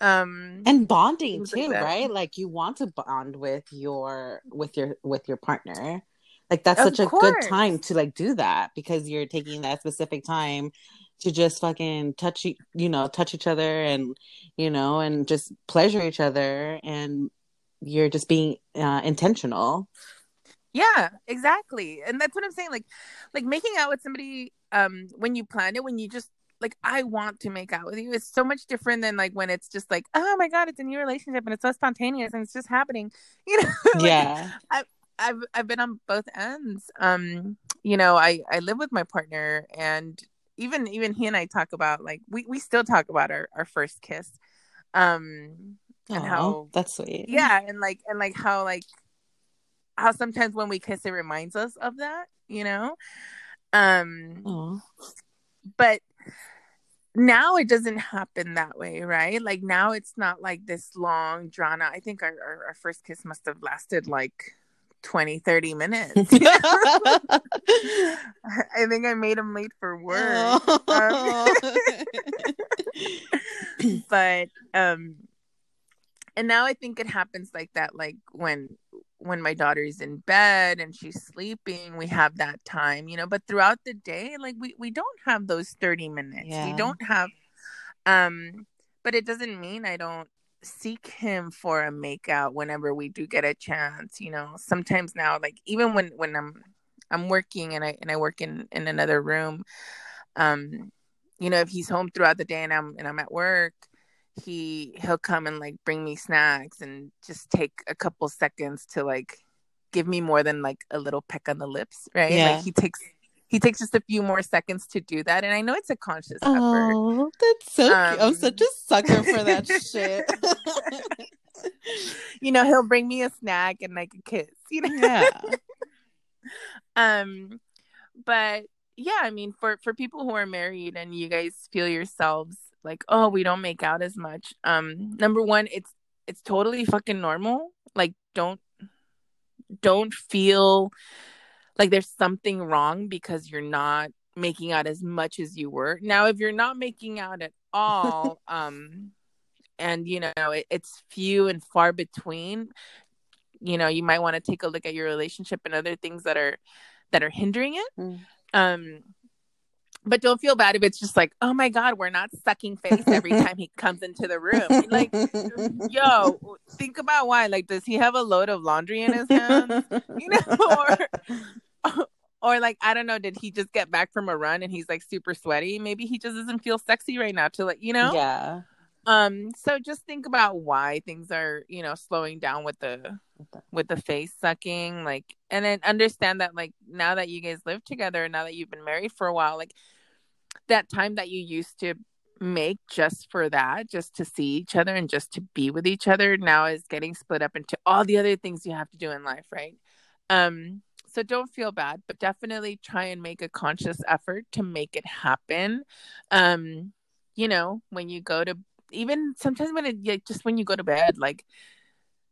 um and bonding too, like right? Like you want to bond with your with your with your partner. Like that's of such a good time to like do that because you're taking that specific time to just fucking touch you know touch each other and you know and just pleasure each other and you're just being uh, intentional. Yeah exactly. And that's what i'm saying like like making out with somebody um when you plan it when you just like I want to make out with you. It's so much different than like when it's just like, oh my god, it's a new relationship and it's so spontaneous and it's just happening. You know? like, yeah. I've I've I've been on both ends. Um, you know, I I live with my partner, and even even he and I talk about like we we still talk about our our first kiss, um, and Aww, how that's sweet. Yeah, and like and like how like how sometimes when we kiss, it reminds us of that. You know, um, Aww. but now it doesn't happen that way, right? Like now it's not like this long drawn out. I think our, our, our first kiss must have lasted like 20 30 minutes i think i made him late for work oh. um, but um and now i think it happens like that like when when my daughter's in bed and she's sleeping we have that time you know but throughout the day like we we don't have those 30 minutes yeah. we don't have um but it doesn't mean i don't seek him for a makeout whenever we do get a chance you know sometimes now like even when when i'm i'm working and i and i work in in another room um you know if he's home throughout the day and i'm and i'm at work he he'll come and like bring me snacks and just take a couple seconds to like give me more than like a little peck on the lips right? Yeah. like he takes he takes just a few more seconds to do that and i know it's a conscious effort. Oh that's so um, i'm such a sucker for that shit. You know he'll bring me a snack and like a kiss you know? Yeah. Um but yeah i mean for for people who are married and you guys feel yourselves like oh we don't make out as much um number one it's it's totally fucking normal like don't don't feel like there's something wrong because you're not making out as much as you were. Now, if you're not making out at all, um, and you know it, it's few and far between, you know, you might want to take a look at your relationship and other things that are that are hindering it. Mm. Um, but don't feel bad if it's just like, oh my god, we're not sucking face every time he comes into the room. Like, yo, think about why. Like, does he have a load of laundry in his hands? You know, or or like I don't know, did he just get back from a run and he's like super sweaty? Maybe he just doesn't feel sexy right now to like, you know? Yeah. Um, so just think about why things are, you know, slowing down with the with the face sucking, like and then understand that like now that you guys live together, now that you've been married for a while, like that time that you used to make just for that, just to see each other and just to be with each other now is getting split up into all the other things you have to do in life, right? Um, so don't feel bad, but definitely try and make a conscious effort to make it happen. Um, you know, when you go to even sometimes when it like, just when you go to bed, like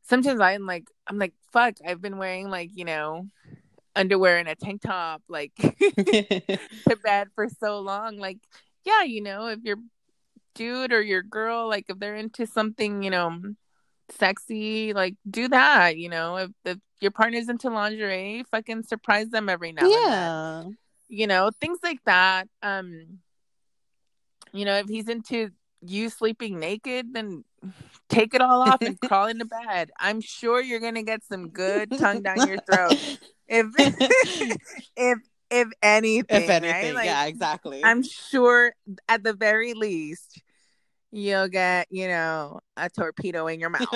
sometimes I'm like I'm like fuck, I've been wearing like you know underwear and a tank top like to bed for so long. Like yeah, you know, if your dude or your girl like if they're into something, you know, sexy, like do that, you know. If, if your partner's into lingerie, fucking surprise them every now yeah. and then. you know, things like that. Um, you know, if he's into you sleeping naked, then take it all off and crawl into bed. I'm sure you're gonna get some good tongue down your throat. If if if anything, if anything, right? Like, yeah, exactly. I'm sure at the very least you'll get, you know, a torpedo in your mouth.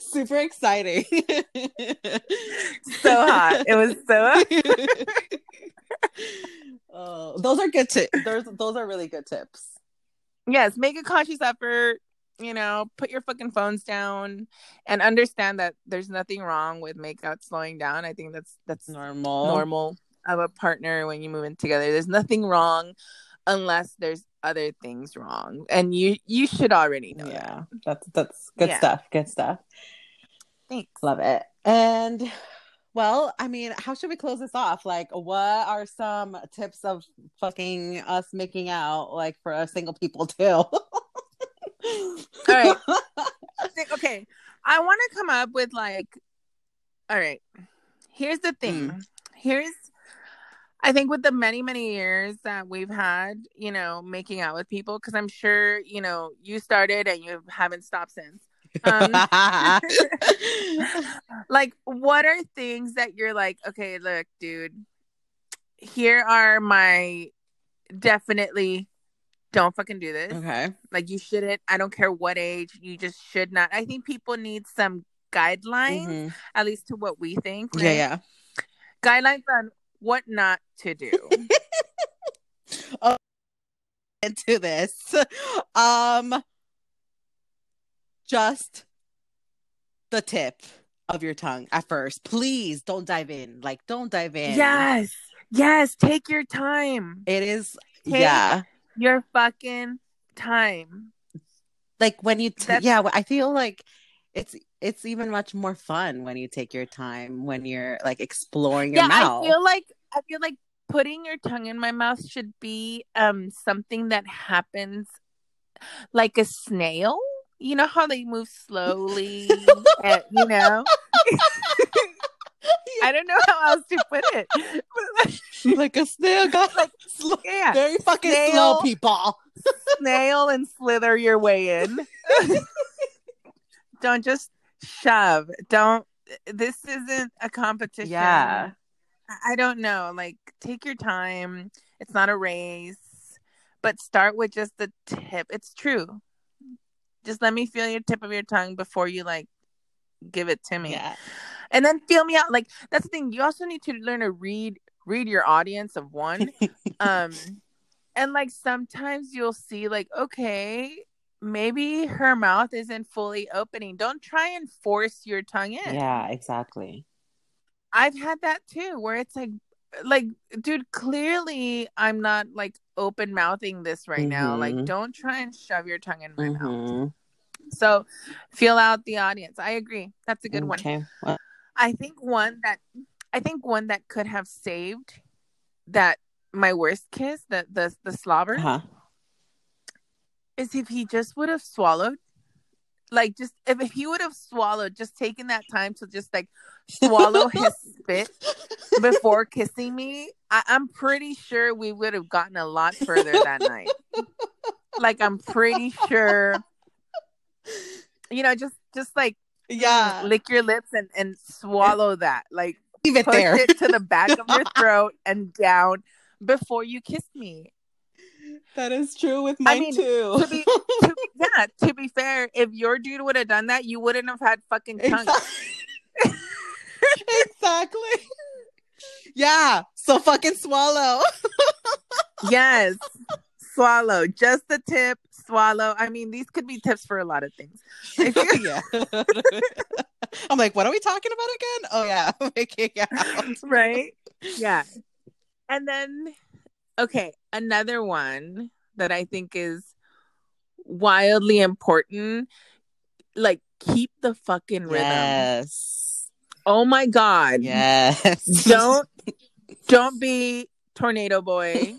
Super exciting. so hot. It was so hot. Oh, those are good tips. Those those are really good tips. Yes, make a conscious effort, you know, put your fucking phones down and understand that there's nothing wrong with makeout slowing down. I think that's that's Normal. normal of a partner when you move in together. There's nothing wrong unless there's other things wrong. And you you should already know that. Yeah, that's that's good Yeah. stuff. Good stuff. Thanks. Love it. And well, I mean, how should we close this off? Like, what are some tips of fucking us making out, like for us single people too? All right. Think- okay, I want to come up with like, all right. Here's the thing. Mm. Here's, I think with the many many years that we've had, you know, making out with people, because I'm sure you know you started and you haven't stopped since. Um, like, what are things that you're like, okay, look, dude, here are my definitely don't fucking do this. okay. Like you shouldn't. I don't care what age. You just should not. I think people need some guidelines, Mhm. at least to what we think. Yeah, right? yeah. Guidelines on what not to do. oh, Into this, um, just the tip of your tongue at first. Please don't dive in. Like, don't dive in. yes. Yes. Take your time. It is. Take- yeah. Your fucking time. like when you t- yeah i feel like it's it's even much more fun when you take your time when you're like exploring your yeah. mouth I feel like I feel like putting your tongue in my mouth should be um something that happens like a snail. You know how they move slowly, and, you know. I don't know how else to put it. But like, like a snail got Like, slow, yeah, very fucking snail. slow people snail and slither your way in. don't just shove. Don't. This isn't a competition. Yeah. I- I don't know. Like, take your time. It's not a race, but start with just the tip. It's true. Just let me feel your tip of your tongue before you like give it to me. yeah. And then feel me out like that's the thing you also need to learn to read read your audience of one. Um and like sometimes you'll see like okay maybe her mouth isn't fully opening. Don't try and force your tongue in. Yeah exactly. I've had that too where it's like like dude clearly i'm not like open mouthing this right now like Mhm. don't try and shove your tongue in my mouth Mhm. so feel out the audience i agree that's a good one well, I think one that I think one that could have saved that my worst kiss, the the the slobber, uh-huh. is if he just would have swallowed. Like just if, he would have swallowed, just taking that time to just like swallow his spit before kissing me, I, I'm pretty sure we would have gotten a lot further that night. Like I'm pretty sure, you know, just just like yeah lick your lips and and swallow that. Like leave it push there it to the back of your throat and down before you kiss me. That is true with mine mean, too To be, to yeah, to be fair, if your dude would have done that, you wouldn't have had fucking tongue. Exactly. exactly. Yeah. So fucking swallow. yes, swallow just the tip. Swallow. I mean, these could be tips for a lot of things. Yeah. I'm like, what are we talking about again? Oh yeah, making out. right? Yeah. And then, okay, another one that I think is wildly important. Like, keep the fucking rhythm. Yes. Oh my god. Yes. Don't don't be tornado boy.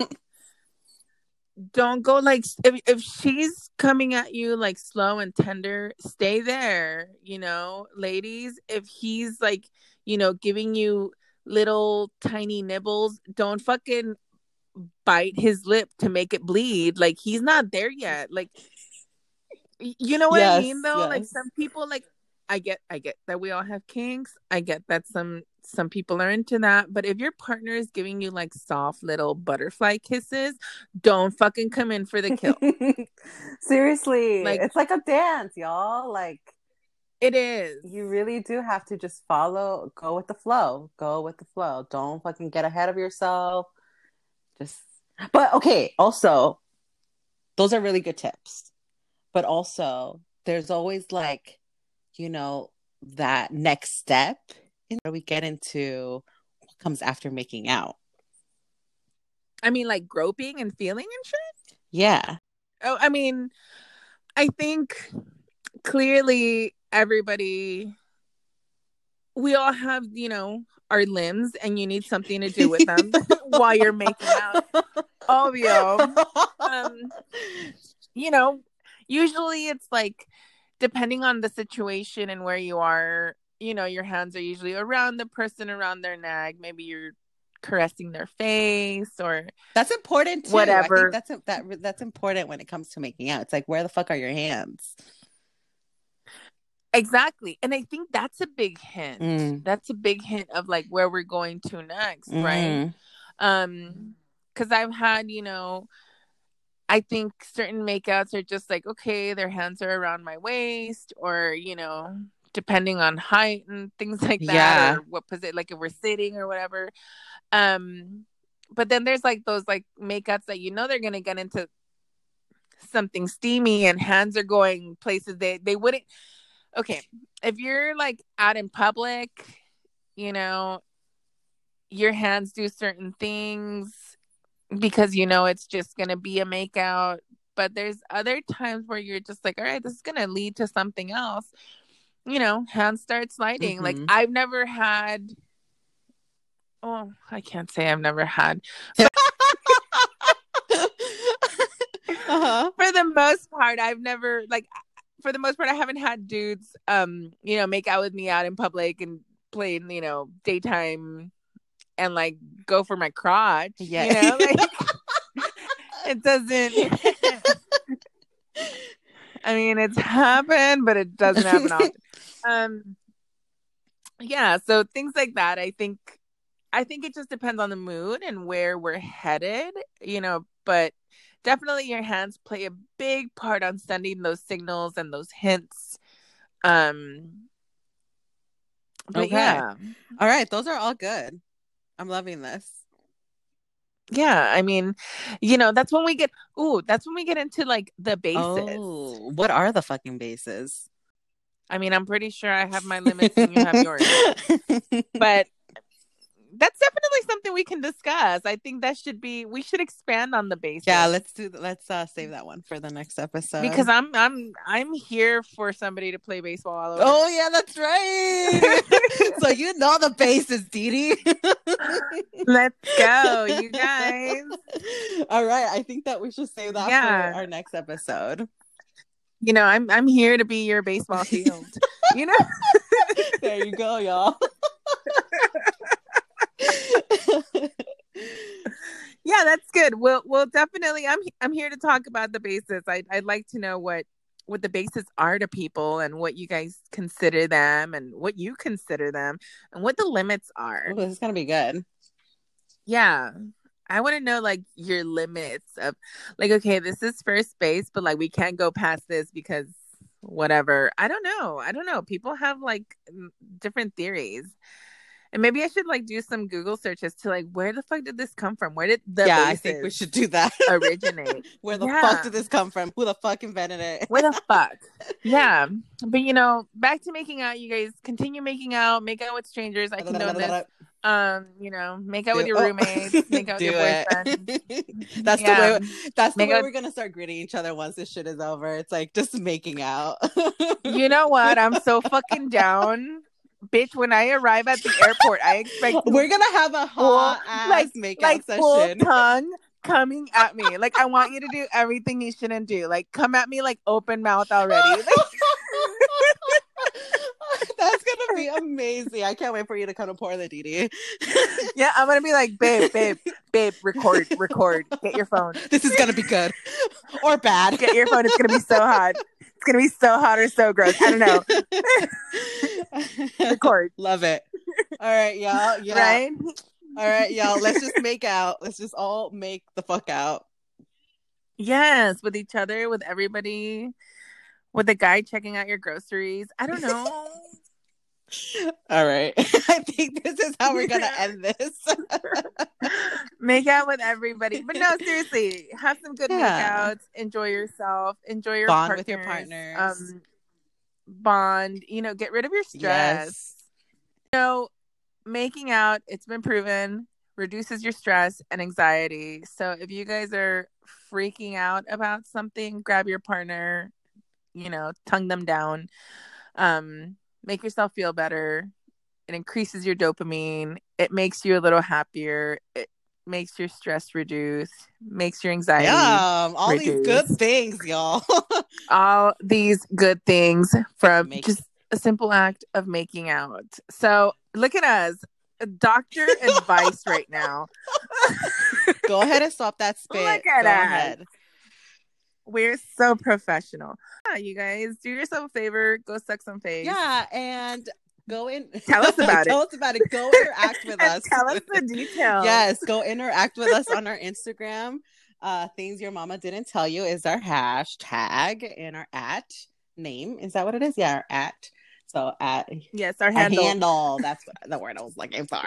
don't go like if if she's coming at you like slow and tender, stay there, you know, ladies. If he's like, you know, giving you little tiny nibbles, don't fucking bite his lip to make it bleed. Like he's not there yet. Like you know what I mean though? Like some people like I get I get that we all have kinks. I get that some some people are into that, but if your partner is giving you like soft little butterfly kisses, don't fucking come in for the kill. Seriously, Like- it's like a dance, y'all. Like it is. you really do have to just follow, go with the flow, go with the flow. Don't fucking get ahead of yourself. Just, but okay. Also, those are really good tips. But also, there's always like, you know, that next step. And we get into what comes after making out. I mean like groping and feeling and shit. Yeah. Oh, I mean, I think clearly everybody, we all have, you know, our limbs and you need something to do with them while you're making out. Obvio. Um, you know, usually it's like, depending on the situation and where you are, you know, your hands are usually around the person, around their neck. Maybe you're caressing their face or That's important too. I Whatever. think that's that that's important when it comes to making out. It's like where the fuck are your hands? Exactly. And I think that's a big hint. Mm. That's a big hint of like where we're going to next, right? Mm. Um cuz I've had, you know, I think certain makeouts are just like okay, their hands are around my waist or, you know, depending on height and things like that Yeah. or what position like if we're sitting or whatever. Um but then there's like those like makeouts that you know they're going to get into something steamy and hands are going places they they wouldn't okay if you're like out in public you know your hands do certain things because you know it's just gonna be a makeout but there's other times where you're just like all right this is gonna lead to something else you know hands start sliding like Mhm. i've never had oh i can't say i've never had uh-huh. for the most part i've never like for the most part i haven't had dudes um you know make out with me out in public and play you know daytime and like go for my crotch Yeah. you know like it doesn't i mean it's happened but it doesn't happen often um yeah so things like that i think i think it just depends on the mood and where we're headed you know but definitely your hands play a big part on sending those signals and those hints um but Okay. yeah All right, those are all good. I'm loving this. yeah i mean you know that's when we get ooh that's when we get into like the bases Oh, what are the fucking bases? i mean i'm pretty sure i have my limits and you have yours but that's definitely something we can discuss. I think that should be we should expand on the basis. yeah, let's do. Let's uh, save that one for the next episode. because I'm I'm I'm here for somebody to play baseball all over. oh yeah, that's right. so you know the bases, Dee Dee. Let's go, you guys. All right, I think that we should save that Yeah. for our next episode. You know, I'm I'm here to be your baseball field. you know? there you go, y'all. Yeah, that's good. We'll we'll definitely I'm I'm here to talk about the bases. I I'd like to know what what the bases are to people and what you guys consider them and what you consider them and what the limits are. Ooh, this is gonna be good. Yeah. I want to know like your limits of like okay, this is first base, but like we can't go past this because whatever. I don't know. I don't know. People have like different theories. And maybe I should like do some Google searches to like where the fuck did this come from? Where did the yeah, I think we should do that. originate? Where the Yeah. fuck did this come from? Who the fuck invented it? Where the fuck? Yeah. But you know, back to making out, you guys continue making out, make out with strangers. I condone this. Um, you know, make out with your oh. roommates, make out with Do your boyfriend. That's Yeah. the way. That's the way out- we're gonna start greeting each other once this shit is over. It's like just making out. You know what? I'm so fucking down. Bitch, when I arrive at the airport, I expect we're gonna have a Full- hot ass like- makeout like full session. tongue, coming at me. Like I want you to do everything you shouldn't do. Like come at me like open mouth already. Like, That's gonna be amazing. I can't wait for you to come to pour the DD. yeah, I'm gonna be like, babe, babe, babe, record, record. Get your phone. This is gonna be good or bad. Get your phone. It's gonna be so hot. It's gonna be so hot or so gross. I don't know. record. Love it. All right, y'all. Yeah. Right? All right, y'all. Let's just make out. Let's just all make the fuck out. Yes, with each other, with everybody, with the guy checking out your groceries. I don't know. All right. I think this is how we're gonna end this. Make out with everybody. But no, seriously, have some good Yeah. makeouts. Enjoy yourself. Enjoy your Bond with your partners. Um, bond. You know, get rid of your stress. yes. You know, making out. It's been proven reduces your stress and anxiety. So if you guys are freaking out about something, grab your partner. You know, tongue them down. Um, make yourself feel better. It increases your dopamine. It makes you a little happier. It makes your stress reduce, makes your anxiety. Yum. All these good things, y'all. All these good things from Make- just a simple act of making out. So look at us. Doctor advice right now. Go ahead and stop that spit. Look at Go us. ahead. We're so professional. Yeah, you guys do yourself a favor. Go suck some face. Yeah, and go in. Tell us about it. Tell us about it. Go interact with us. tell us the details. yes, go interact with us on our Instagram. Uh, things your mama didn't tell you is our hashtag and our at name. Is that what it is? Yeah, our at. So at Yes, our handle. handle. That's what, the word I was looking for.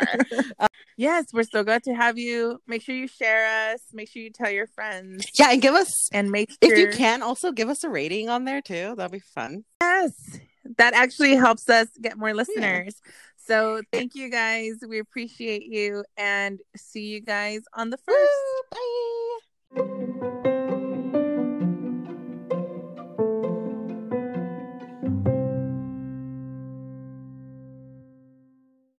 Yes, we're so glad to have you. Make sure you share us. Make sure you tell your friends. yeah, and give us And make sure if you can also give us a rating on there too. That'll be fun. Yes that actually helps us get more listeners. Yeah. So thank you guys. We appreciate you and see you guys on the first. Woo, bye.